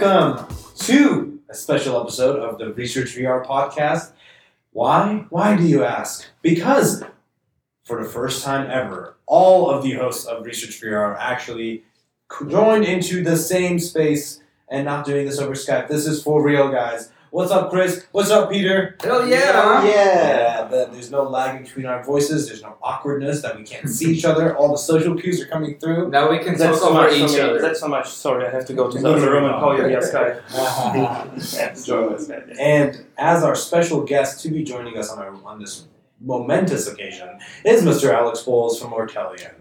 Welcome to a special episode of the Research VR podcast. Why? Why do you ask? Because for the first time ever, all of the hosts of Research VR are actually joined into the same space and not doing this over Skype. This is for real, guys. What's up, Chris? What's up, Peter? Hell Yeah, yeah. The- there's no lag between our voices. There's no awkwardness that we can't see each other. All the social cues are coming through. Now we can That's talk so over much each other. That's so much. Sorry, I have to go to the other room and call you via Skype. and as our special guest to be joining us on, our, on this momentous occasion is Mr. Alex Bowles from Ortellian.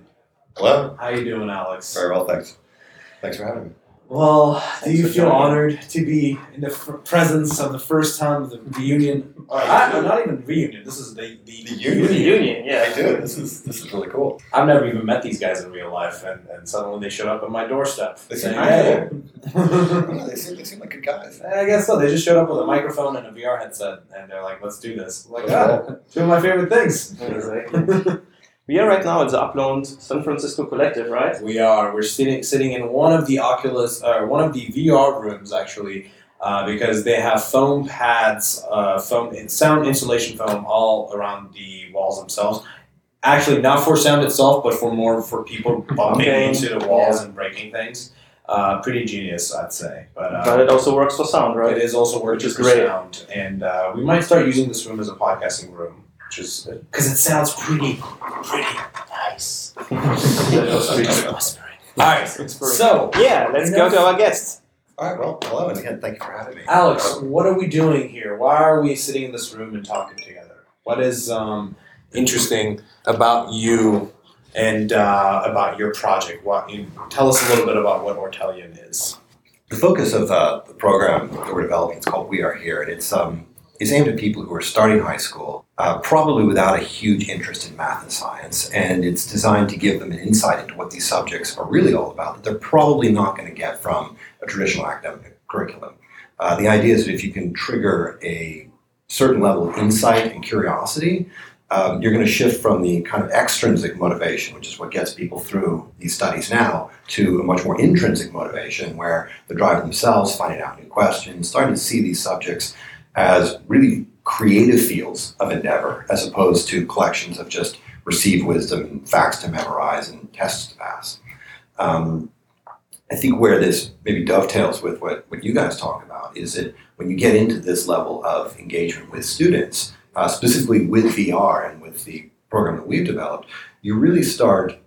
Hello. How you doing, Alex? Very well, thanks. Thanks for having me. Well, do you feel joining. honored to be in the f- presence of the first time of the reunion? Or, I- no, not even reunion. This is the the, The union. The union, yeah. I do. This is this is really cool. I've never even met these guys in real life, and, and suddenly they showed up at my doorstep. They saying, seem "Hey." Yeah, they seem they seem like good guys. I guess so. They just showed up with a microphone and a VR headset, and they're like, "Let's do this." I'm like, ah, two of my favorite things. We are right now at the Upload San Francisco Collective, right? We are. We're sitting sitting in one of the Oculus, or one of the VR rooms actually, uh, because they have foam pads, uh, foam sound insulation foam all around the walls themselves. Actually, not for sound itself, but for more for people bumping Okay. into the walls and breaking things. Uh, pretty genius, I'd say. But, uh, But it also works for sound, right? It is also is for great. sound, and uh, we might start using this room as a podcasting room, which is because it sounds pretty, pretty nice. Whispering. All right, so Yeah, let's go to our guests. All right. Well, hello, and again, thank you for having me. Alex, what are we doing here? Why are we sitting in this room and talking together? What is um, interesting about you and uh, about your project? What you tell us a little bit about what Ortellian is. The focus of uh, the program that we're developing is called We Are Here, and it's um, it's aimed at people who are starting high school, uh, probably without a huge interest in math and science, and it's designed to give them an insight into what these subjects are really all about that they're probably not going to get from a traditional academic curriculum. Uh, the idea is that if you can trigger a certain level of insight and curiosity, um, you're going to shift from the kind of extrinsic motivation, which is what gets people through these studies now, to a much more intrinsic motivation where they're driving themselves, finding out new questions, starting to see these subjects as really creative fields of endeavor as opposed to collections of just received wisdom and facts to memorize and tests to pass. Um, I think where this maybe dovetails with what, what you guys talk about is that when you get into this level of engagement with students, uh, specifically with VR and with the program that we've developed, you really start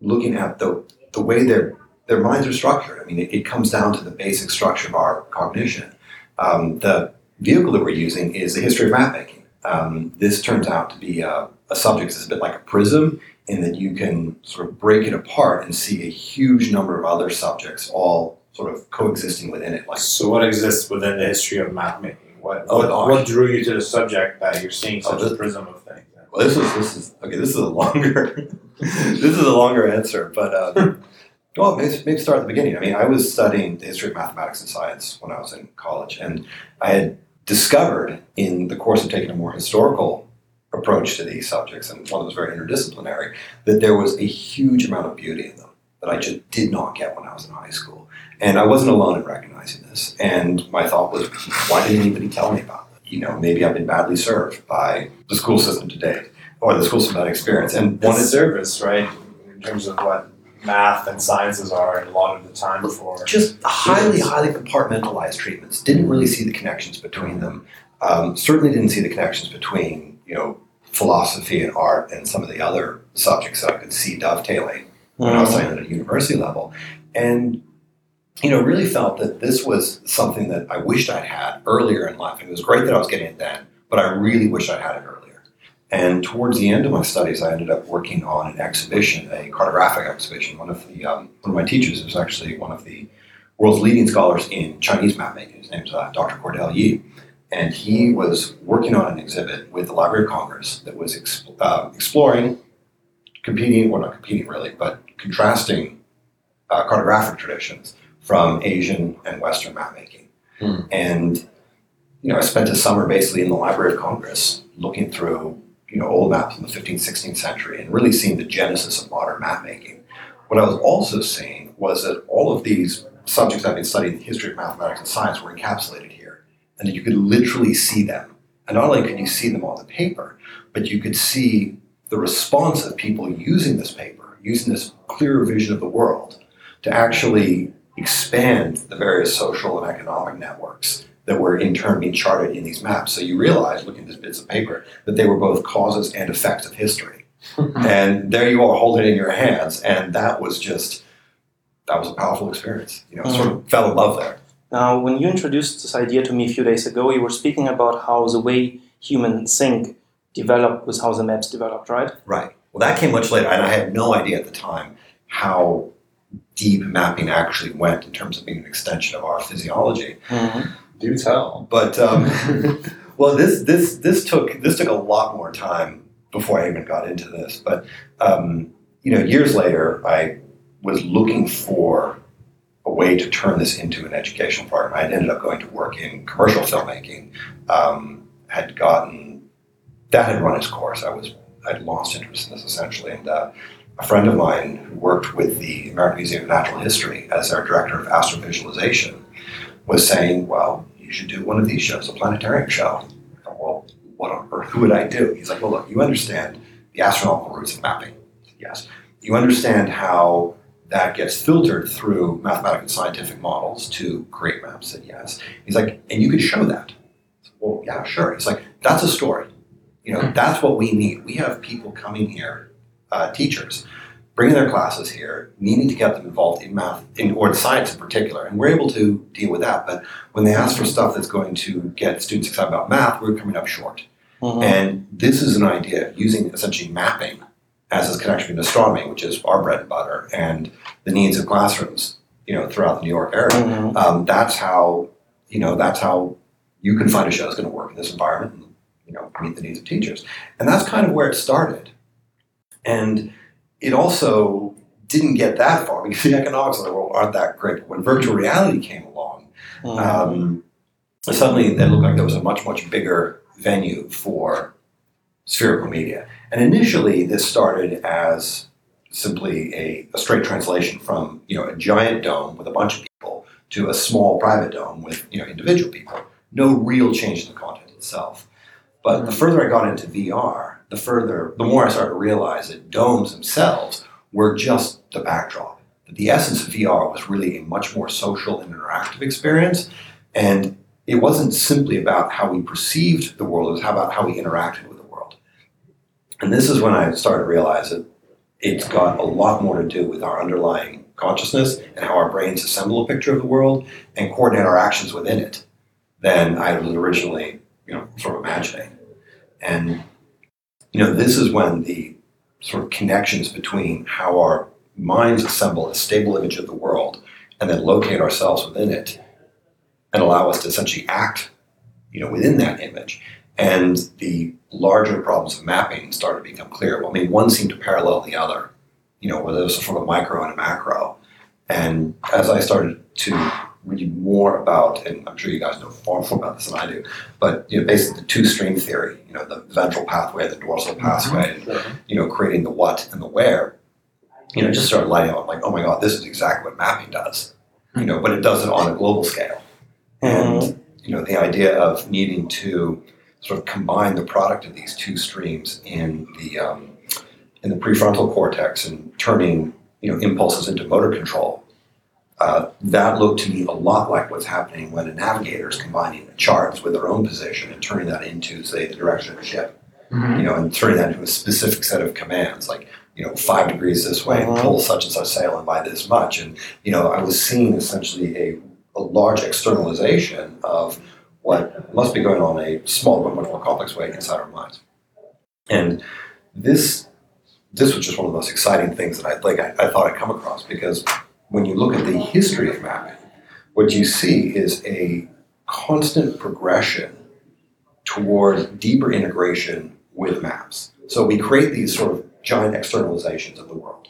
looking at the, the way their, their minds are structured. I mean, it, it comes down to the basic structure of our cognition. Um, the vehicle that we're using is the history of map making. Um, this turns out to be a, a subject that's a bit like a prism in that you can sort of break it apart and see a huge number of other subjects all sort of coexisting within it. Like So, what exists within the history of map making? What, Oh, what, what drew you to the subject that you're seeing Oh, such this- a prism of things? Well, this is this is okay. This is a longer this is a longer answer, but um, well, maybe, maybe start at the beginning. I mean, I was studying the history of mathematics and science when I was in college, and I had discovered in the course of taking a more historical approach to these subjects, and one that was very interdisciplinary, that there was a huge amount of beauty in them that I just did not get when I was in high school, and I wasn't alone in recognizing this. And my thought was, why didn't anybody tell me about it? You know, maybe I've been badly served by the school system to date, or the school system that I experienced. And one is service, right? In terms of what math and sciences are, a lot of the time for. just highly, highly compartmentalized treatments. Didn't really see the connections between them. Um, certainly didn't see the connections between, you know, philosophy and art and some of the other subjects that I could see dovetailing when I was studying at a university level. And, you know, really felt that this was something that I wished I'd had earlier in life. And it was great that I was getting it then, but I really wish I'd had it earlier. And towards the end of my studies, I ended up working on an exhibition, a cartographic exhibition. One of the um, one of my teachers was actually one of the world's leading scholars in Chinese mapmaking. His name's uh, Dr. Cordell Yee, and he was working on an exhibit with the Library of Congress that was exp- uh, exploring, competing, well, not competing really, but contrasting uh, cartographic traditions from Asian and Western mapmaking. Hmm. And you know, I spent a summer basically in the Library of Congress looking through you know old maps from the 15th, 16th century and really seeing the genesis of modern mapmaking. What I was also seeing was that all of these subjects I've been studying, the history of mathematics and science, were encapsulated here. And that you could literally see them. And not only could you see them on the paper, but you could see the response of people using this paper, using this clearer vision of the world to actually expand the various social and economic networks that were in turn being charted in these maps. So you realize, looking at these bits of paper, that they were both causes and effects of history. and there you are holding it in your hands, and that was just that was a powerful experience. You know, I sort of fell in love there. Now, when you introduced this idea to me a few days ago, you were speaking about how the way humans think developed was how the maps developed, right? Right. Well, that came much later, and I had no idea at the time how deep mapping actually went in terms of being an extension of our physiology. Mm-hmm. Do tell. But um, well, this this this took this took a lot more time before I even got into this. But um, you know, years later, I was looking for a way to turn this into an educational program. I ended up going to work in commercial filmmaking. Um, had gotten that had run its course. I was I'd lost interest in this essentially, and uh, a friend of mine who worked with the American Museum of Natural History as their director of astrovisualization was saying, "Well, you should do one of these shows, a planetarium show." Well, what on earth? Would I do? He's like, "Well, look, you understand the astronomical roots of mapping. Yes, you understand how." That gets filtered through mathematical and scientific models to create maps. And yes, he's like, and you could show that. Well, yeah, sure. He's like, that's a story. You know, that's what we need. We have people coming here, uh, teachers, bringing their classes here, needing to get them involved in math in, or in science in particular, and we're able to deal with that. But when they ask for stuff that's going to get students excited about math, we're coming up short. Mhm. And this is an idea using essentially mapping as its connection to astronomy, which is our bread and butter, and the needs of classrooms, you know, throughout the New York area. Mhm. Um, that's how, you know, that's how you can find a show that's going to work in this environment and, you know, meet the needs of teachers. And that's kind of where it started. And it also didn't get that far because the economics of the world aren't that great. When virtual reality came along, Mhm. um, suddenly it looked like there was a much, much bigger venue for spherical media. And initially, this started as simply a, a straight translation from you know a giant dome with a bunch of people to a small private dome with you know individual people. No real change in the content itself. But the further I got into VR, the further, the more I started to realize that domes themselves were just the backdrop. That the essence of VR was really a much more social and interactive experience, and it wasn't simply about how we perceived the world; it was how about how we interacted with the world. And this is when I started to realize that it's got a lot more to do with our underlying consciousness and how our brains assemble a picture of the world and coordinate our actions within it than I was originally, you know, sort of imagining. And you know, this is when the sort of connections between how our minds assemble a stable image of the world and then locate ourselves within it and allow us to essentially act, you know, within that image. And the larger problems of mapping started to become clear. Well, I mean, one seemed to parallel the other, you know, where there was a sort of micro and a macro. And as I started to read more about, and I'm sure you guys know far more about this than I do, but you know, basically the two stream theory, you know, the ventral pathway, the dorsal pathway, and, you know, creating the what and the where, you know, just started lighting up. I'm like, oh my God, this is exactly what mapping does, you know, but it does it on a global scale. And, you know, the idea of needing to sort of combine the product of these two streams in the, um, in the prefrontal cortex and turning, you know, impulses into motor control. Uh, that looked to me a lot like what's happening when a navigator is combining the charts with their own position and turning that into, say, the direction of the ship you know, and turning that into a specific set of commands, like, you know, five degrees this way, and Mhm. pull such and such sail and by this much. And, you know, I was seeing essentially a, a large externalization of what must be going on in a small but much more complex way inside our minds. And this this was just one of the most exciting things that I like I, I thought I'd come across because when you look at the history of mapping, what you see is a constant progression toward deeper integration with maps. So we create these sort of giant externalizations of the world.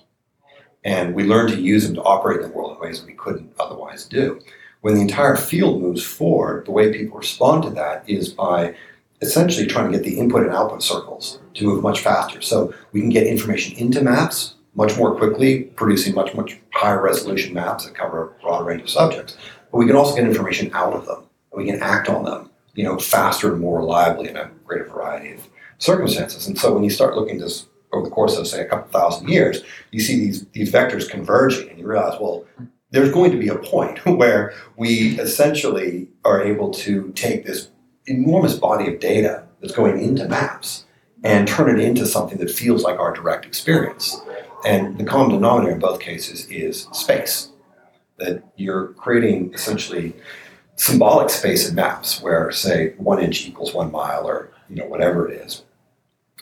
And we learn to use them to operate in the world in ways we couldn't otherwise do. When the entire field moves forward, the way people respond to that is by essentially trying to get the input and output circles to move much faster. So we can get information into maps much more quickly, producing much, much higher resolution maps that cover a broad range of subjects. But we can also get information out of them. And we can act on them, you know, faster and more reliably in a greater variety of circumstances. And so when you start looking this over the course of, say, a couple thousand years, you see these, these vectors converging and you realize, well, there's going to be a point where we essentially are able to take this enormous body of data that's going into maps and turn it into something that feels like our direct experience. And the common denominator in both cases is space. That you're creating essentially symbolic space in maps where, say, one inch equals one mile or you know whatever it is.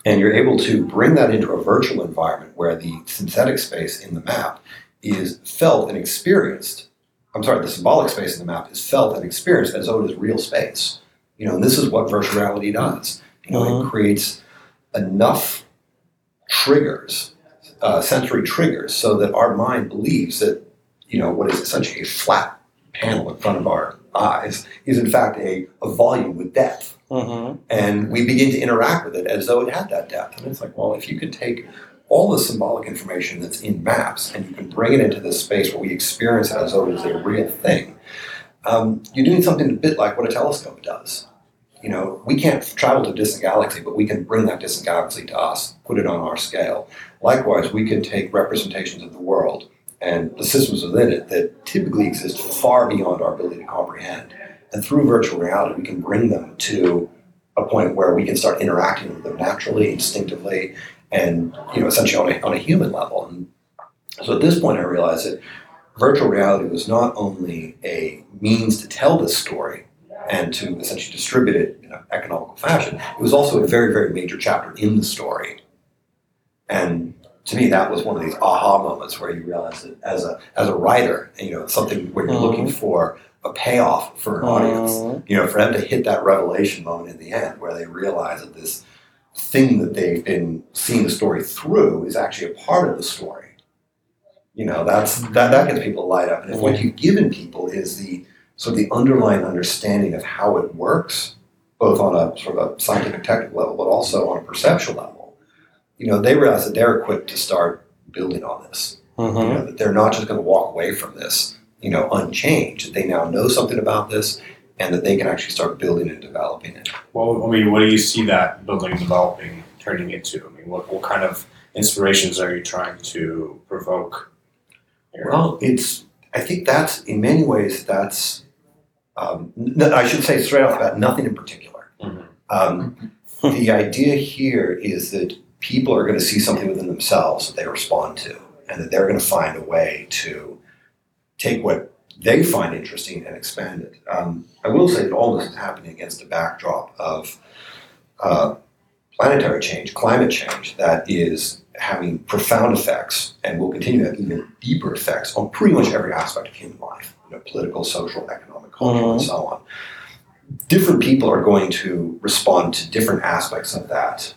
And you're able to bring that into a virtual environment where the synthetic space in the map is felt and experienced. I'm sorry, the symbolic space in the map is felt and experienced as though it is real space. You know, and this is what virtual reality does. You know, it mm-hmm. creates enough triggers, uh, sensory triggers, so that our mind believes that you know what is essentially a flat panel in front of our eyes is in fact a, a volume with depth hmm and we begin to interact with it as though it had that depth. And it's like, well, if you could take all the symbolic information that's in maps and you can bring it into this space where we experience it as though it is a real thing, um, you're doing something a bit like what a telescope does. You know, we can't travel to distant galaxy, but we can bring that distant galaxy to us, put it on our scale. Likewise, we can take representations of the world and the systems within it that typically exist far beyond our ability to comprehend. And through virtual reality, we can bring them to a point where we can start interacting with them naturally, instinctively, and you know, essentially on a, on a human level. And so at this point, I realized that virtual reality was not only a means to tell this story and to essentially distribute it in an economical fashion, it was also a very, very major chapter in the story. And to me, that was one of these aha moments where you realize that as a as a writer, you know, something where you're Mhm. looking for a payoff for an audience Mhm. you know, for them to hit that revelation moment in the end where they realize that this thing that they've been seeing the story through is actually a part of the story. You know, that's that, that gets people light up. And if what you've given people is the sort of the underlying understanding of how it works, both on a sort of a scientific technical level, but also on a perceptual level, you know, they realize that they're equipped to start building on this you Mhm. know, that they're not just going to walk away from this, you know, unchanged. That they now know something about this, and that they can actually start building and developing it. Well, I mean, what do you see that building and developing turning into? I mean, what, what kind of inspirations are you trying to provoke? here? Well, it's. I think that's in many ways that's. Um, n- I should say straight off bat, nothing in particular. Mhm. Um, the idea here is that people are going to see something within themselves that they respond to, and that they're going to find a way to take what they find interesting and expand it. Um, I will say that all this is happening against a backdrop of uh, planetary change, climate change, that is having profound effects and will continue to have even deeper effects on pretty much every aspect of human life, you know, political, social, economic, cultural, and so on. Different people are going to respond to different aspects of that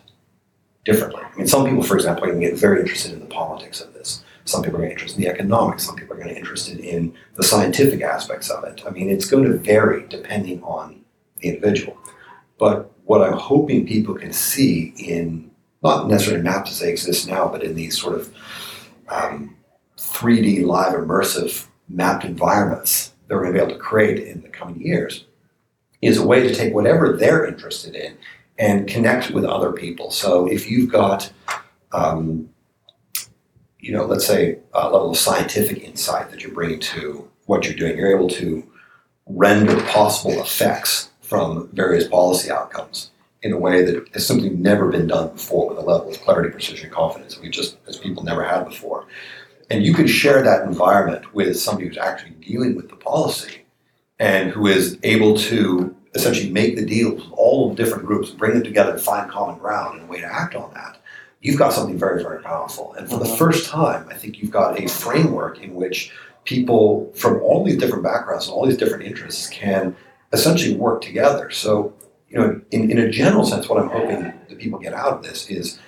differently. I mean, some people, for example, are going to get very interested in the politics of this. Some people are going to get interested in the economics. Some people are going to get interested in the scientific aspects of it. I mean, it's going to vary depending on the individual. But what I'm hoping people can see in not necessarily maps as they exist now, but in these sort of um, 3D live immersive mapped environments that we're going to be able to create in the coming years is a way to take whatever they're interested in and connect with other people. So if you've got, um, you know, let's say a level of scientific insight that you're bringing to what you're doing, you're able to render possible effects from various policy outcomes in a way that has simply never been done before with a level of clarity, precision, confidence that we just, as people, never had before. And you can share that environment with somebody who's actually dealing with the policy and who is able to essentially make the deals with all of the different groups, bring them together and find common ground and a way to act on that. You've got something very, very powerful. And for the Mhm. first time, I think you've got a framework in which people from all these different backgrounds and all these different interests can essentially work together. So, you know, in, in a general sense, what I'm hoping that people get out of this is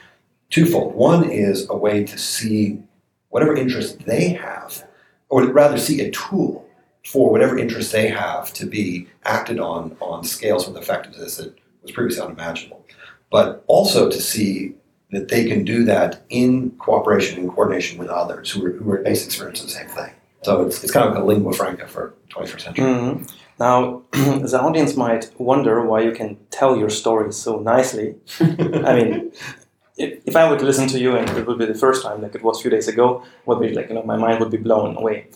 twofold. One is a way to see whatever interest they have, or rather see a tool for whatever interest they have to be acted on on scales with effectiveness that was previously unimaginable. But also to see that they can do that in cooperation and coordination with others who are, who are basically experiencing the same thing. So it's, it's kind of a lingua franca for 21st century. Mhm. Now, the audience might wonder why you can tell your story so nicely. I mean, if, if I would listen to you and it would be the first time, like it was a few days ago, would be like you know my mind would be blown away.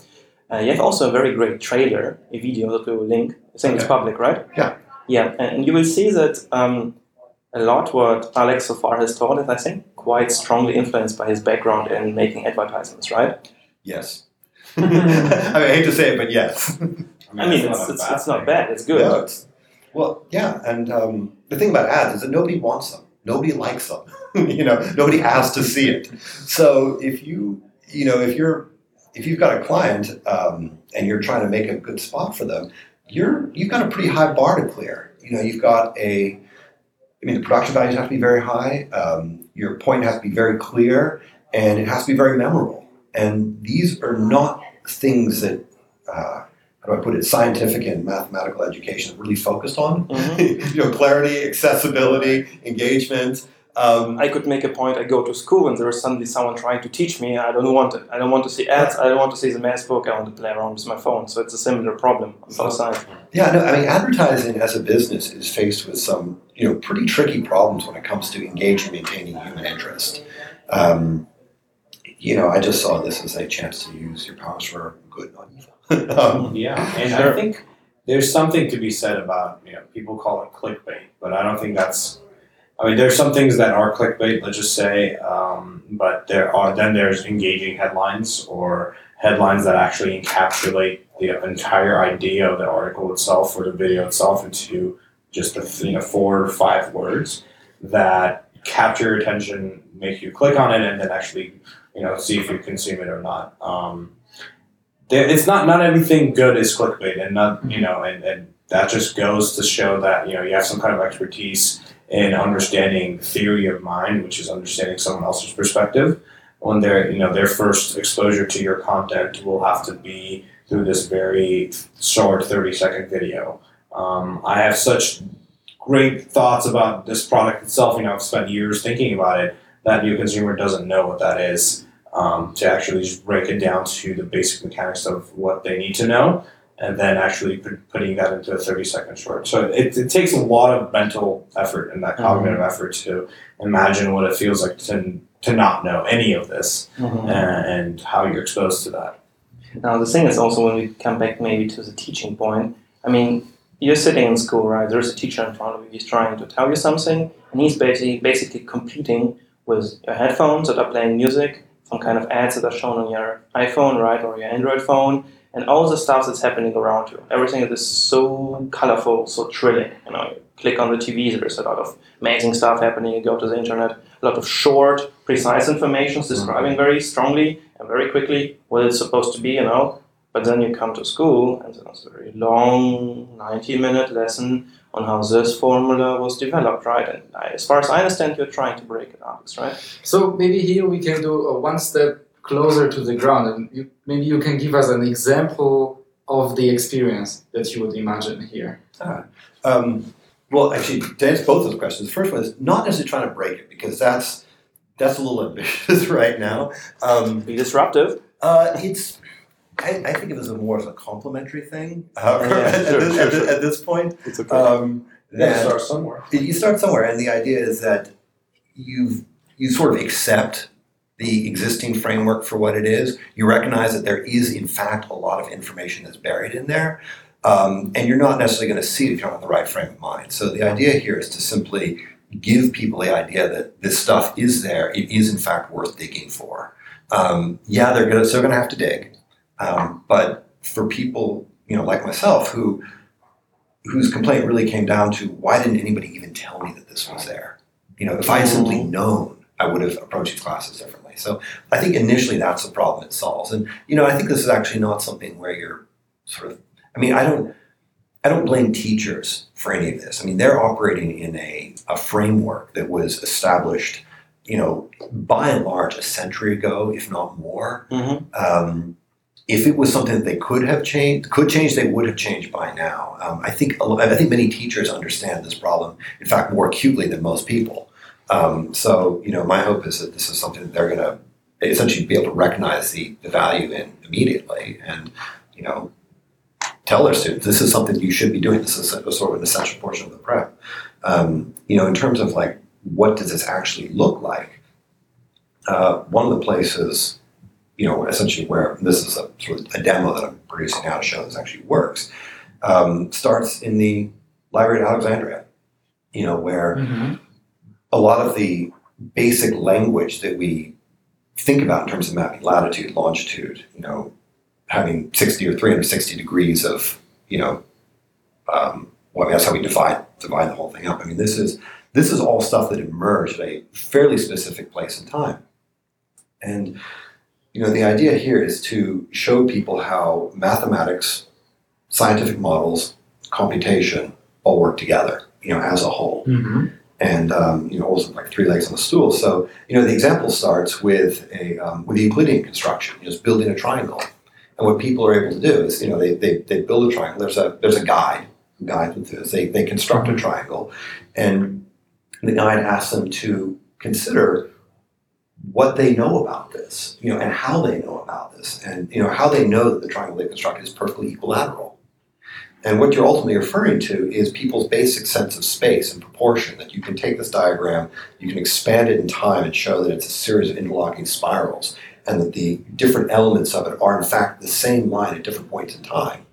Uh, you have also a very great trailer, a video that we will link. I think it's public, right? Yeah. Yeah, and, and you will see that um, a lot what Alex so far has taught is, I think, quite strongly influenced by his background in making advertisements, right? Yes. I mean, I hate to say it, but yes. I mean, that's it's, a it's, bad it's not bad. It's good. No, it's, well, yeah, and um, the thing about ads is that nobody wants them. Nobody likes them. you know, nobody asks to see it. So if you, you know, if you're, if you've got a client um, and you're trying to make a good spot for them, you're you've got a pretty high bar to clear. You know, you've got a, I mean, the production values have to be very high. Um, your point has to be very clear, and it has to be very memorable. And these are not things that. Uh, how do I put it? Scientific and mathematical education really focused on. Mhm. you know, clarity, accessibility, engagement. Um, I could make a point. I go to school and there is suddenly someone trying to teach me. I don't want it. I don't want to see ads. I don't want to see the math book. I want to play around with my phone. So it's a similar problem on both sides. yeah, no, I mean, advertising as a business is faced with some, you know, pretty tricky problems when it comes to engaging, maintaining human interest. Um, you know, I just saw this as a chance to use your powers for good, not evil. um, Yeah, and Sure. I think there's something to be said about you know people call it clickbait, but I don't think that's. I mean, there's some things that are clickbait. Let's just say, um, but there are then there's engaging headlines or headlines that actually encapsulate the entire idea of the article itself or the video itself into just a you know four or five words that capture your attention, make you click on it, and then actually you know see if you consume it or not. Um, there, it's not not everything good is clickbait, and not you know, and, and that just goes to show that you know you have some kind of expertise in understanding theory of mind, which is understanding someone else's perspective. When their you know their first exposure to your content will have to be through this very short thirty second video. Um, I have such great thoughts about this product itself. You know, I've spent years thinking about it. That new consumer doesn't know what that is um, to actually just break it down to the basic mechanics of what they need to know, and then actually putting that into a 30 second short. So it, it takes a lot of mental effort and that cognitive effort to imagine what it feels like to, to not know any of this Mhm. and, and how you're exposed to that. Now the thing is also when we come back maybe to the teaching point. I mean, you're sitting in school, right? There's a teacher in front of you. He's trying to tell you something, and he's basically basically competing with your headphones that are playing music, some kind of ads that are shown on your iPhone, right, or your Android phone, and all the stuff that's happening around you. Everything is so colorful, so thrilling. You know, you click on the TV, there's a lot of amazing stuff happening. You go to the internet, a lot of short, precise information mm. describing very strongly and very quickly what it's supposed to be, you know. But then you come to school and there's a very long 90 minute lesson on how this formula was developed, right? And I, as far as I understand, you're trying to break it, Alex, right? So maybe here we can do a one step closer to the ground, and you, maybe you can give us an example of the experience that you would imagine here. Um, well, actually, to answer both those questions, the first one is not necessarily trying to break it because that's that's a little ambitious right now. Um, Be disruptive. uh, it's I, I think of it as more as a complementary thing uh, Yeah, at, sure, this, sure, at, this, at this point. It's okay. Um, that- start somewhere. you start somewhere, and the idea is that you you sort of accept the existing framework for what it is. You recognize that there is, in fact, a lot of information that's buried in there, um, and you're not necessarily going to see it if you're not in the right frame of mind. So the idea here is to simply give people the idea that this stuff is there. It is, in fact, worth digging for. Um, yeah, they're going to still going to have to dig, um, but for people, you know, like myself, who whose complaint really came down to why didn't anybody even tell me that this was there? You know, if I had simply known, I would have approached these classes differently. So I think initially that's the problem it solves. And you know, I think this is actually not something where you're sort of I mean, I don't I don't blame teachers for any of this. I mean, they're operating in a, a framework that was established, you know, by and large a century ago, if not more. hmm Um, if it was something that they could have changed, could change, they would have changed by now. Um, I think I think many teachers understand this problem, in fact, more acutely than most people. Um, so, you know, my hope is that this is something that they're going to essentially be able to recognize the, the value in immediately and, you know, tell their students this is something you should be doing. This is a, sort of an essential portion of the prep. Um, you know, in terms of like, what does this actually look like? Uh, one of the places, you know, essentially where this is a sort of a demo that I'm producing now to show this actually works, um, starts in the Library at Alexandria. You know, where Mm-hmm. A lot of the basic language that we think about in terms of mapping latitude, longitude, you know, having 60 or 360 degrees of, you know, um, well, I mean, that's how we divide divide the whole thing up. I mean, this is this is all stuff that emerged at a fairly specific place and time. And you know, the idea here is to show people how mathematics, scientific models, computation all work together, you know, as a whole Mm-hmm. And um, you know also like three legs on the stool. So you know the example starts with a um, with the Euclidean construction, just building a triangle. And what people are able to do is you know they, they, they build a triangle. There's a there's a guide who guides with this. They they construct a triangle, and the guide asks them to consider what they know about this, you know, and how they know about this, and you know how they know that the triangle they constructed is perfectly equilateral. And what you're ultimately referring to is people's basic sense of space and proportion. That you can take this diagram, you can expand it in time and show that it's a series of interlocking spirals, and that the different elements of it are in fact the same line at different points in time.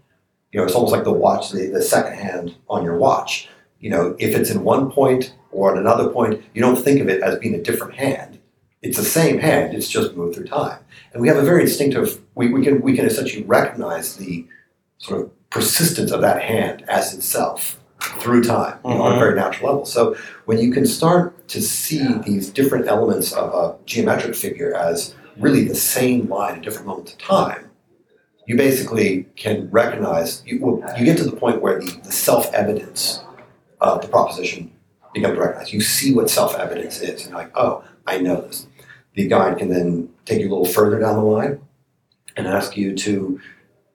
You know, it's almost like the watch, the, the second hand on your watch. You know, if it's in one point or at another point, you don't think of it as being a different hand. It's the same hand, it's just moved through time. And we have a very instinctive, we, we can we can essentially recognize the sort of persistence of that hand as itself through time you know, on a Mhm. very natural level. So when you can start to see these different elements of a geometric figure as really the same line at different moments of time, you basically can recognize, you, well, you get to the point where the, the self-evidence of the proposition becomes recognized. You see what self-evidence is, and you're like, oh, I know this. The guide can then take you a little further down the line and ask you to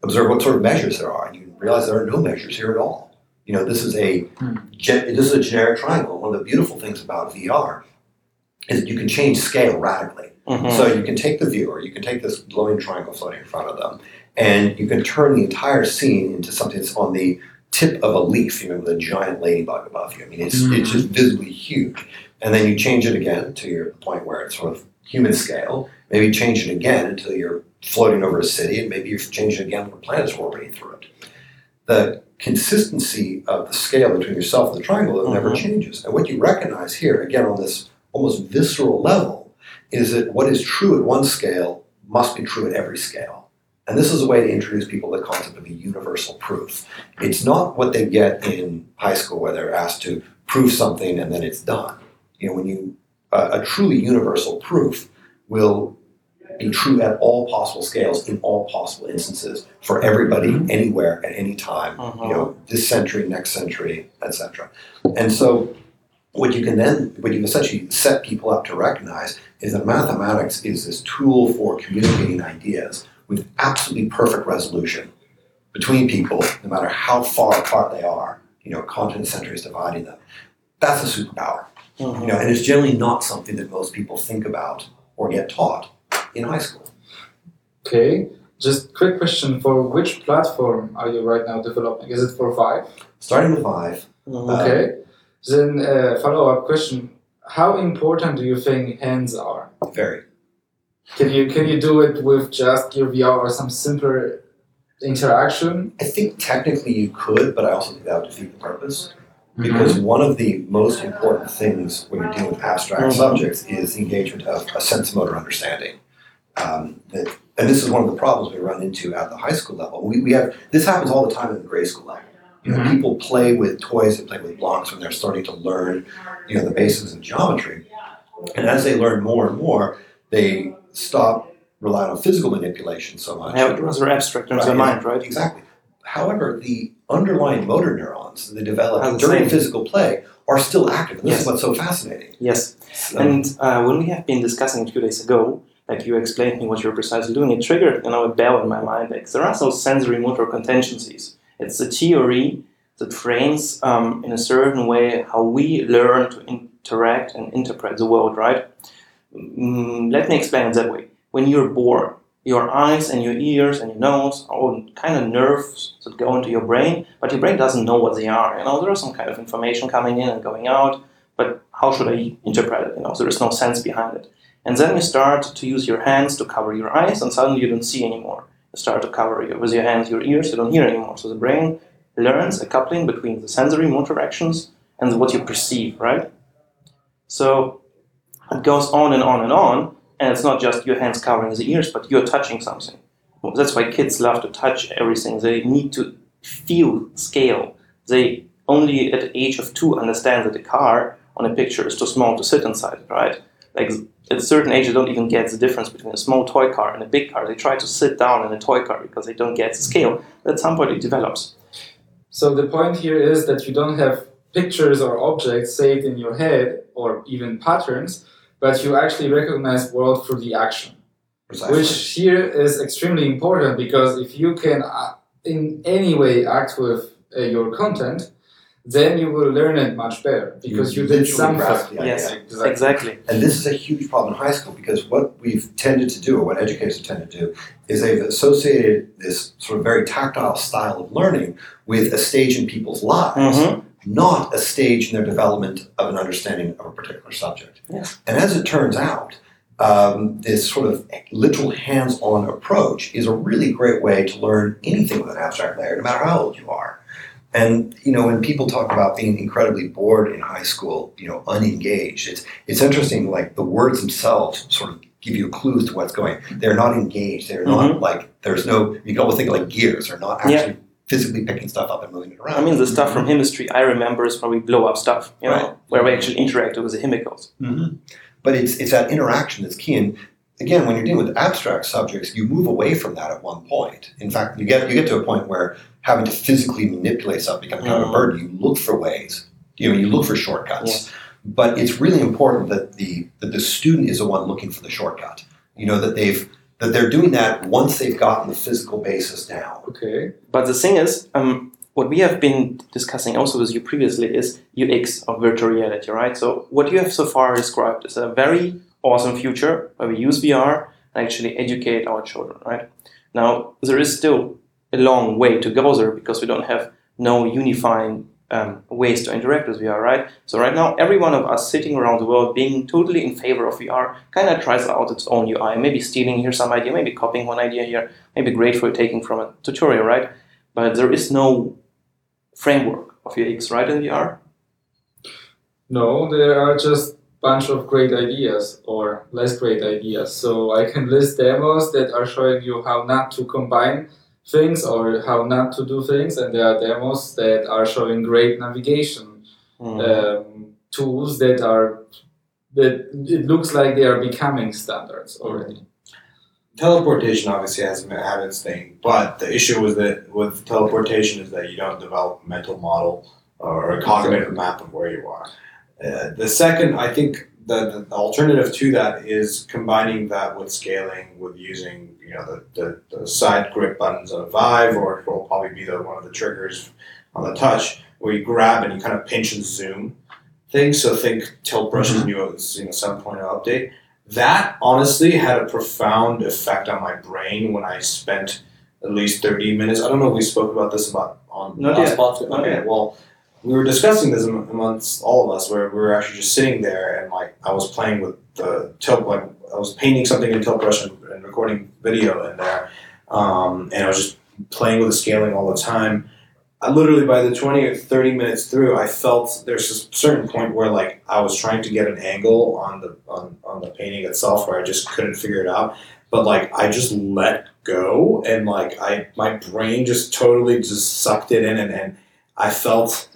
observe what sort of measures there are, and you realize there are no measures here at all. You know, this is a this is a generic triangle. One of the beautiful things about VR is that you can change scale radically. Mhm. So you can take the viewer, you can take this glowing triangle floating in front of them, and you can turn the entire scene into something that's on the tip of a leaf, you know, with a giant ladybug above you. I mean, it's it's just visibly huge. And then you change it again to your point where it's sort of human scale. Maybe change it again until you're floating over a city, and maybe you change it again when planet's orbiting through it. The consistency of the scale between yourself and the triangle it never changes. And what you recognize here, again on this almost visceral level, is that what is true at one scale must be true at every scale. And this is a way to introduce people to the concept of a universal proof. It's not what they get in high school where they're asked to prove something and then it's done. You know, when you uh, a truly universal proof will be true at all possible scales in all possible instances for everybody anywhere at any time Mhm. you know, this century, next century, etc. And so, what you can then, what you essentially set people up to recognize is that mathematics is this tool for communicating ideas with absolutely perfect resolution between people, no matter how far apart they are. You know, continent centuries dividing them. That's a superpower. Mhm. You know, and it's generally not something that most people think about or get taught in high school. Okay. Just quick question: For which platform are you right now developing? Is it for Vive? Starting with Vive, Mhm. Uh, Okay. Then uh, follow-up question: How important do you think hands are? very. Can you can you do it with just your VR or some simpler interaction? I think technically you could, but I also think that would defeat the purpose. Because one of the most important things when you're dealing with abstract Mhm. subjects is the engagement of a sense motor understanding. Um, that, and this is one of the problems we run into at the high school level. We, we have this happens all the time in the grade school level. You know, Mhm. people play with toys, they play with blocks when they're starting to learn, you know, the basics of geometry. And as they learn more and more, they stop relying on physical manipulation so much. Yeah, it very abstract in Right, their mind, right? Exactly. However, the underlying motor neurons that they develop the during same. physical play are still active. And this Yes. is what's so fascinating. Yes. So- And uh, when we have been discussing a few days ago, like you explained to me what you're precisely doing, it triggered you know a bell in my mind. Like there are some sensory motor contingencies. It's a theory that frames um, in a certain way how we learn to interact and interpret the world, right? Mm, let me explain it that way. When you're born, your eyes and your ears and your nose are all kind of nerves that go into your brain, but your brain doesn't know what they are. You know, there is some kind of information coming in and going out, but how should I interpret it? You know, there is no sense behind it. And then you start to use your hands to cover your eyes, and suddenly you don't see anymore. You start to cover your, with your hands your ears, you don't hear anymore. So the brain learns a coupling between the sensory motor actions and what you perceive, right? So it goes on and on and on, and it's not just your hands covering the ears, but you're touching something. Well, that's why kids love to touch everything. They need to feel scale. They only at the age of two understand that the car on a picture is too small to sit inside, right? Like at a certain age, they don't even get the difference between a small toy car and a big car. They try to sit down in a toy car because they don't get the scale. But at some point, it develops. So the point here is that you don't have pictures or objects saved in your head or even patterns, but you actually recognize world through the action. Precisely. Which here is extremely important because if you can uh, in any way act with uh, your content, then you will learn it much better because you, did literally something. grasp. Yes, Exactly. exactly. And this is a huge problem in high school because what we've tended to do, or what educators tend to do, is they've associated this sort of very tactile style of learning with a stage in people's lives, Mhm. not a stage in their development of an understanding of a particular subject. Yes. And as it turns out, um, this sort of literal hands-on approach is a really great way to learn anything with an abstract layer, no matter how old you are. And you know, when people talk about being incredibly bored in high school, you know, unengaged, it's it's interesting. Like the words themselves sort of give you clues to what's going. They're not engaged. They're not like there's no. You can almost think of like gears. They're not actually physically picking stuff up and moving it around. I mean, the stuff from chemistry I remember is probably blow up stuff, you know, Right. where we actually interacted with the chemicals. Mm-hmm. But it's it's that interaction that's key. And again, when you're dealing with abstract subjects, you move away from that at one point. In fact, you get you get to a point where having to physically manipulate something becomes kind of a Mm. burden. You look for ways. You know, you look for shortcuts. Yes. But it's really important that the that the student is the one looking for the shortcut. You know that they've that they're doing that once they've gotten the physical basis down. Okay. But the thing is, um, what we have been discussing also with you previously is UX of virtual reality, right? So what you have so far described is a very awesome future where we use VR and actually educate our children, right? Now there is still a long way to go there because we don't have no unifying um, ways to interact with VR, right? So right now, every one of us sitting around the world being totally in favor of VR kind of tries out its own UI, maybe stealing here some idea, maybe copying one idea here, maybe grateful taking from a tutorial, right? But there is no framework of UX, right, in VR? No, there are just bunch of great ideas or less great ideas. So I can list demos that are showing you how not to combine things or how not to do things, and there are demos that are showing great navigation Mm. um, tools that are that it looks like they are becoming standards already. teleportation obviously has had its thing, but the issue that with teleportation is that you don't develop a mental model or a cognitive map of where you are. Uh, the second, I think, the, the alternative to that is combining that with scaling, with using you know the, the, the side grip buttons on a Vive, or it will probably be the one of the triggers on the touch, where you grab and you kind of pinch and zoom things. So think Tilt Brush's, new you know 7.0 update that honestly had a profound effect on my brain when I spent at least 30 minutes. I don't know if we spoke about this about on Not last yet. podcast. Okay, well, we were discussing this amongst all of us where we were actually just sitting there and like I was playing with the tilt, like I was painting something in Tilt Brush and, and recording video in there, um, and I was just playing with the scaling all the time. I literally by the 20 or 30 minutes through, I felt there's a certain point where like I was trying to get an angle on the on, on the painting itself where I just couldn't figure it out. But like I just let go and like I my brain just totally just sucked it in and, and I felt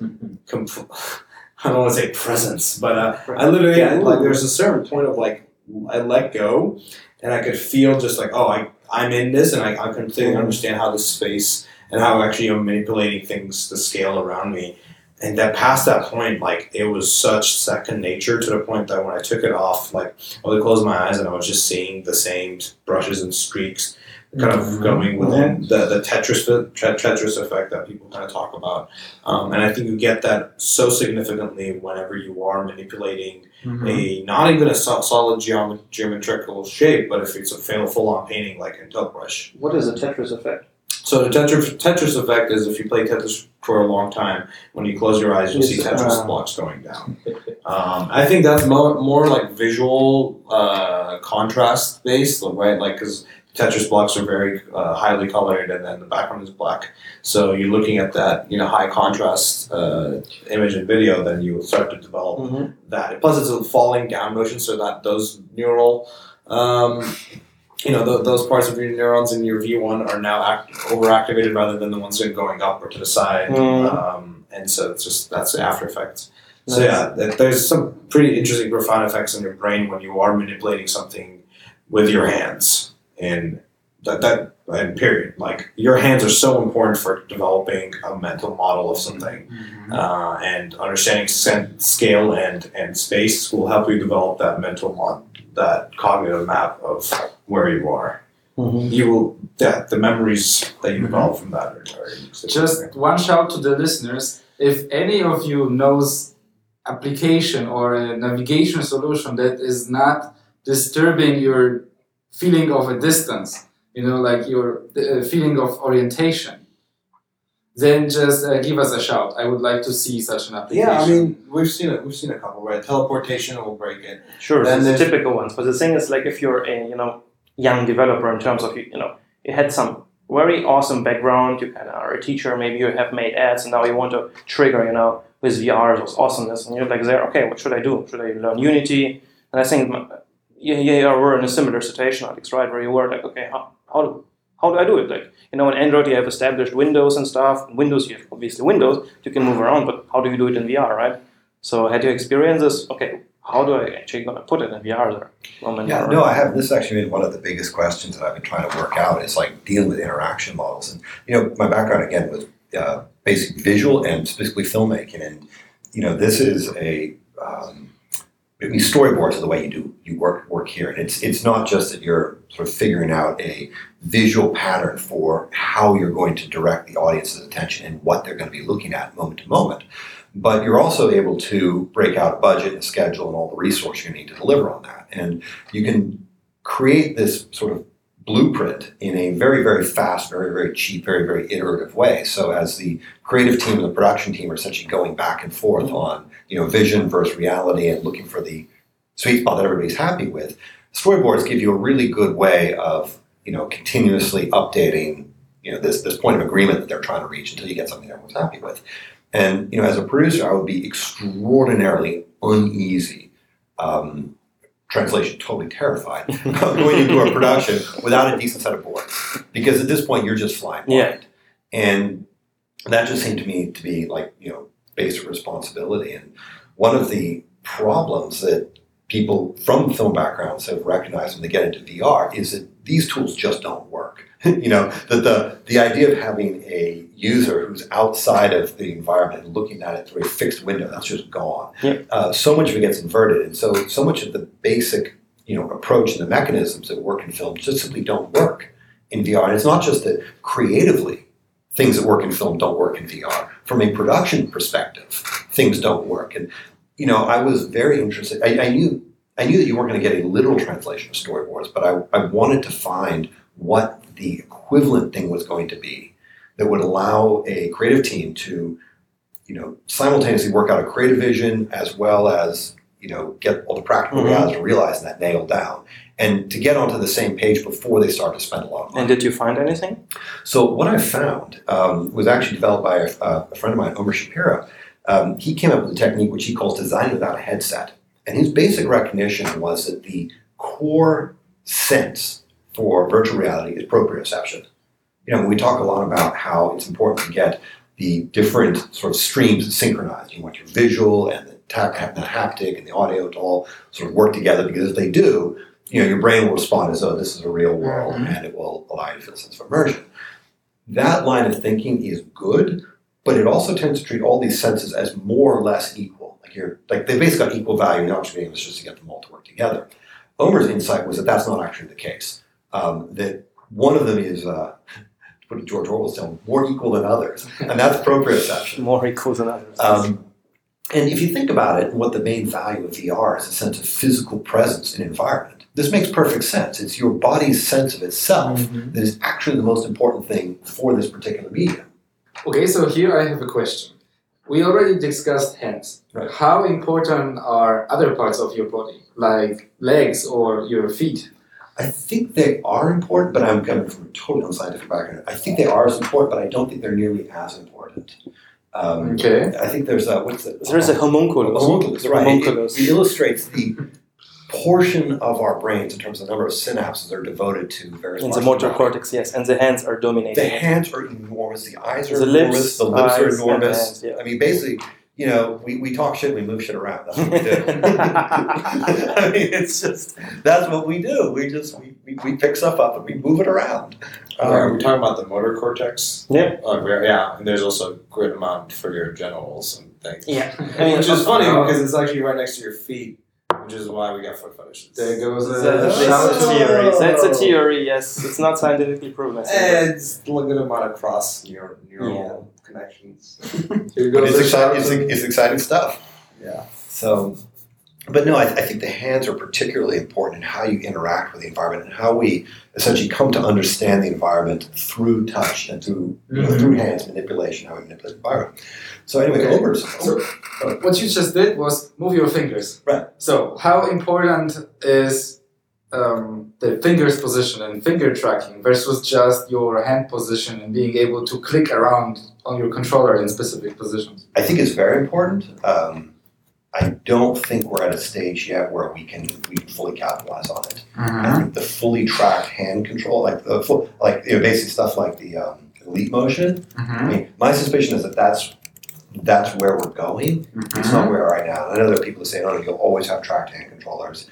comp- I don't want to say presence, but uh, I literally yeah, like there's a certain point of like I let go and I could feel just like oh I I'm in this and I, I completely understand how this space and how actually I'm manipulating things to scale around me. And that past that point, like it was such second nature to the point that when I took it off, like I would close my eyes and I was just seeing the same brushes and streaks kind of going within the, the Tetris tre- Tetris effect that people kind of talk about, um, and I think you get that so significantly whenever you are manipulating Mm-hmm. a not even a so- solid geom- geometrical shape, but if it's a full full on painting like in Tilt Brush. What is a Tetris effect? So the Tetris, Tetris effect is if you play Tetris for a long time, when you close your eyes, you'll see Tetris uh, blocks going down. Um, I think that's more, more like visual uh, contrast based, right? Like because Tetris blocks are very uh, highly colored, and then the background is black. So you're looking at that, you know, high contrast uh, image and video, then you start to develop Mm-hmm. that. Plus, it's a falling down motion, so that those neural, um, you know, th- those parts of your neurons in your V1 are now act- overactivated rather than the ones that are going up or to the side. Mm. Um, and so it's just that's the after effects. So yeah, th- there's some pretty interesting, profound effects on your brain when you are manipulating something with your hands, and that that and period. Like your hands are so important for developing a mental model of something uh, and understanding sen- scale and, and space will help you develop that mental mod, that cognitive map of where you are. Mm-hmm. You will that the memories that you develop from that are, are Just one shout to the listeners. If any of you knows application or a navigation solution that is not disturbing your feeling of a distance, you know, like your uh, feeling of orientation, then just uh, give us a shout. I would like to see such an application. yeah. I mean, we've seen it. We've seen a couple. Right, teleportation will break it. Sure, Then the typical ones. But the thing is, like, if you're a you know young developer in terms of you you know you had some very awesome background, you kind of are a teacher, maybe you have made ads, and now you want to trigger you know with VR those awesomeness, and you're like there, okay, what should I do? Should I learn Unity? And I think m- yeah, we're in a similar situation, Alex, right, where you were like, okay, how how do how do I do it? Like, you know, in Android you have established windows and stuff. In Windows you have obviously Windows, you can move around, but how do you do it in VR, right? So had you experienced this? Okay, how do I actually gonna put it in VR there? Yeah, no, I have. This is actually been one of the biggest questions that I've been trying to work out is like dealing with interaction models. And, you know, my background again was uh, basic visual and specifically filmmaking. And, you know, this is a, um, Mean, storyboards are the way you do, you work, work here. And it's, it's not just that you're sort of figuring out a visual pattern for how you're going to direct the audience's attention and what they're going to be looking at moment to moment. But you're also able to break out a budget and schedule and all the resource you need to deliver on that. And you can create this sort of blueprint in a very, very fast, very, very cheap, very, very iterative way. So as the creative team and the production team are essentially going back and forth on, you know, vision versus reality and looking for the sweet spot that everybody's happy with, storyboards give you a really good way of, you know, continuously updating, you know, this this point of agreement that they're trying to reach until you get something everyone's happy with. And you know, as a producer, I would be extraordinarily uneasy. Um, translation, totally terrified of going into a production without a decent set of boards, because at this point you're just flying blind. Yeah. And that just seemed to me to be like you know basic responsibility. And one of the problems that people from film backgrounds have recognized when they get into VR is that these tools just don't work. you know, that the the idea of having a user who's outside of the environment and looking at it through a fixed window, that's just gone. Yep. Uh, so much of it gets inverted, and so so much of the basic you know approach and the mechanisms that work in film just simply don't work in VR. And it's not just that creatively things that work in film don't work in VR. From a production perspective, things don't work. And you know, I was very interested. I, I knew I knew that you weren't going to get a literal translation of storyboards, but I, I wanted to find what the equivalent thing was going to be that would allow a creative team to, you know, simultaneously work out a creative vision as well as, you know, get all the practical Mhm. realities and realize that nailed down. And to get onto the same page before they start to spend a lot of money. And did you find anything? So what I found um, was actually developed by a, a friend of mine, Omer Shapira. Um, he came up with a technique which he calls design without a headset. And his basic recognition was that the core sense for virtual reality is proprioception. You know, we talk a lot about how it's important to get the different sort of streams synchronized. You want your visual and the, the haptic and the audio to all sort of work together because if they do, you know, your brain will respond as though this is a real world Mhm. and it will allow you to feel a sense of immersion. That line of thinking is good, but it also tends to treat all these senses as more or less equal. Like you're like they basically got equal value. Now what you're is just to get them all to work together. Omer's insight was that that's not actually the case. Um, that One of them is, uh, to put it George Orwell's tone, more equal than others, and that's proprioception. More equal than others. Um, and if you think about it, what the main value of VR is a sense of physical presence in environment. This makes perfect sense. It's your body's sense of itself that is actually the most important thing for this particular medium. Okay, so here I have a question. We already discussed hands. Right. How important are other parts of your body, like legs or your feet? I think they are important, but I'm coming from a totally unscientific background. I think they are as important, but I don't think they're nearly as important. Um, Okay. I think there's a what's it? There's a homunculus. homunculus, right? It- Homunculus. It, illustrates the portion of our brains in terms of the number of synapses that are devoted to various. In the motor body. cortex, yes, and the hands are dominating. The hands are enormous. The eyes are The enormous. lips, the lips are eyes, and enormous. hands, yeah. I mean, basically, you know, we, we talk shit, we move shit around. That's what we do. I mean, it's just that's what we do. We just we, we, we pick stuff up and we move it around. Are Um, we talking about the motor cortex? Yeah. Uh, yeah, and there's also a great amount for your genitals and things. Yeah. I mean, which is funny because it's actually right next to your feet, which is why we got foot fetishes. There goes a That's shout a to- theory. That's a theory. Yes, it's not scientifically proven. It's a good amount of cross neural, neural connections. Here but it's a exciting. It's, it's exciting stuff. Yeah. So, but no, I, I think the hands are particularly important in how you interact with the environment and how we essentially come to understand the environment through touch and through you know, Mhm. through hands manipulation, how we manipulate the environment. So anyway, Okay. Omer's. So- what you just did was move your fingers. Right. So, how important is um, the fingers position and finger tracking versus just your hand position and being able to click around on your controller in specific positions? I think it's very important. Um, I don't think we're at a stage yet where we can we fully capitalize on it. I mm-hmm. think the fully tracked hand control, like the full, like you know, basic stuff like the um, Leap Motion. Mm-hmm. I mean, my suspicion is that that's that's where we're going. Mm-hmm. It's not where we are right now. I know there are people who say, "Oh, you'll always have tracked hand controllers."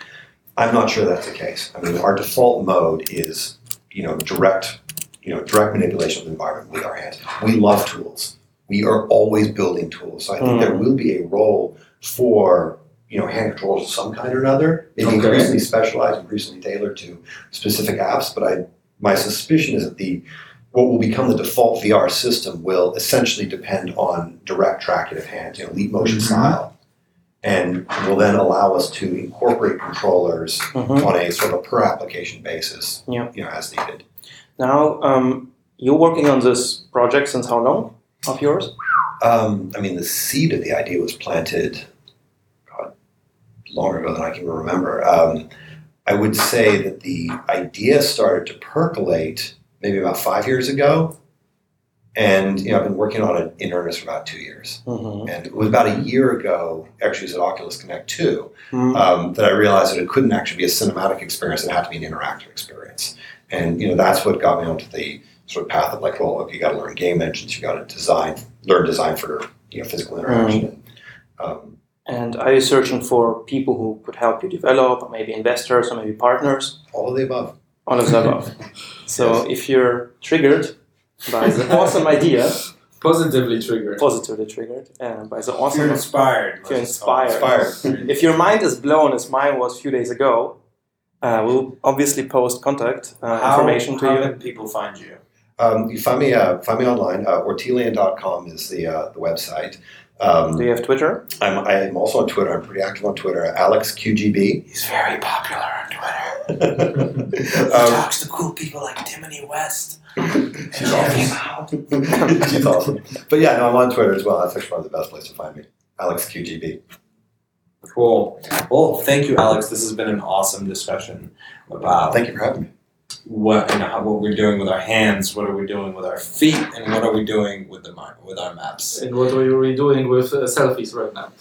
I'm not sure that's the case. I mean, our default mode is you know direct, you know, direct manipulation of the environment with our hands. We love tools. We are always building tools. So I think mm. there will be a role for you know hand controls of some kind or another, maybe Okay. increasingly specialized, and increasingly tailored to specific apps. But I, my suspicion is that the what will become the default VR system will essentially depend on direct tracking of hands, you know, leap motion Mhm. style, and will then allow us to incorporate controllers Mhm. on a sort of per application basis, Yeah. you know, as needed. Now, um, you're working on this project since how long of yours? Um, I mean, the seed of the idea was planted longer ago than I can remember. Um, I would say that the idea started to percolate maybe about five years ago, and you know, I've been working on it in earnest for about two years. Mm-hmm. And it was about a year ago, actually, it was at Oculus Connect 2, Mm-hmm. um, that I realized that it couldn't actually be a cinematic experience; it had to be an interactive experience. And you know, that's what got me onto the sort of path of like, well, look, you got to learn game engines, you got to design, learn design for you know physical interaction. Um, And are you searching for people who could help you develop, or maybe investors, or maybe partners? all of the above. All of the above. So if you're triggered by the awesome idea, Positively triggered. positively triggered uh, by the awesome you're inspired. If you're let's call it. Inspired. If your mind is blown as mine was a few days ago, uh, we'll obviously post contact uh, How, information to how you. can people find you? Um, you find me uh, find me online. Uh, Ortelian.com is the uh, the website. Um, Do you have Twitter? I'm, I'm also on Twitter. I'm pretty active on Twitter. Alex QGB. He's very popular on Twitter. He um, talks to cool people like Timoni West. She's awesome. She's awesome. But yeah, no, I'm on Twitter as well. That's actually probably the best place to find me. Alex QGB. Cool. Well, thank you, Alex. This has been an awesome discussion about Thank you for having me. What and how, what we're doing with our hands, what are we doing with our feet, and what are we doing with the with our maps. And what are we doing with uh, selfies right now?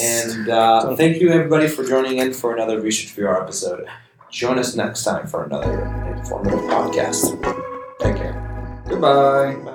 And uh, thank you, everybody, for joining in for another Research VR episode. Join us next time for another informative podcast. Take care. Goodbye. Bye.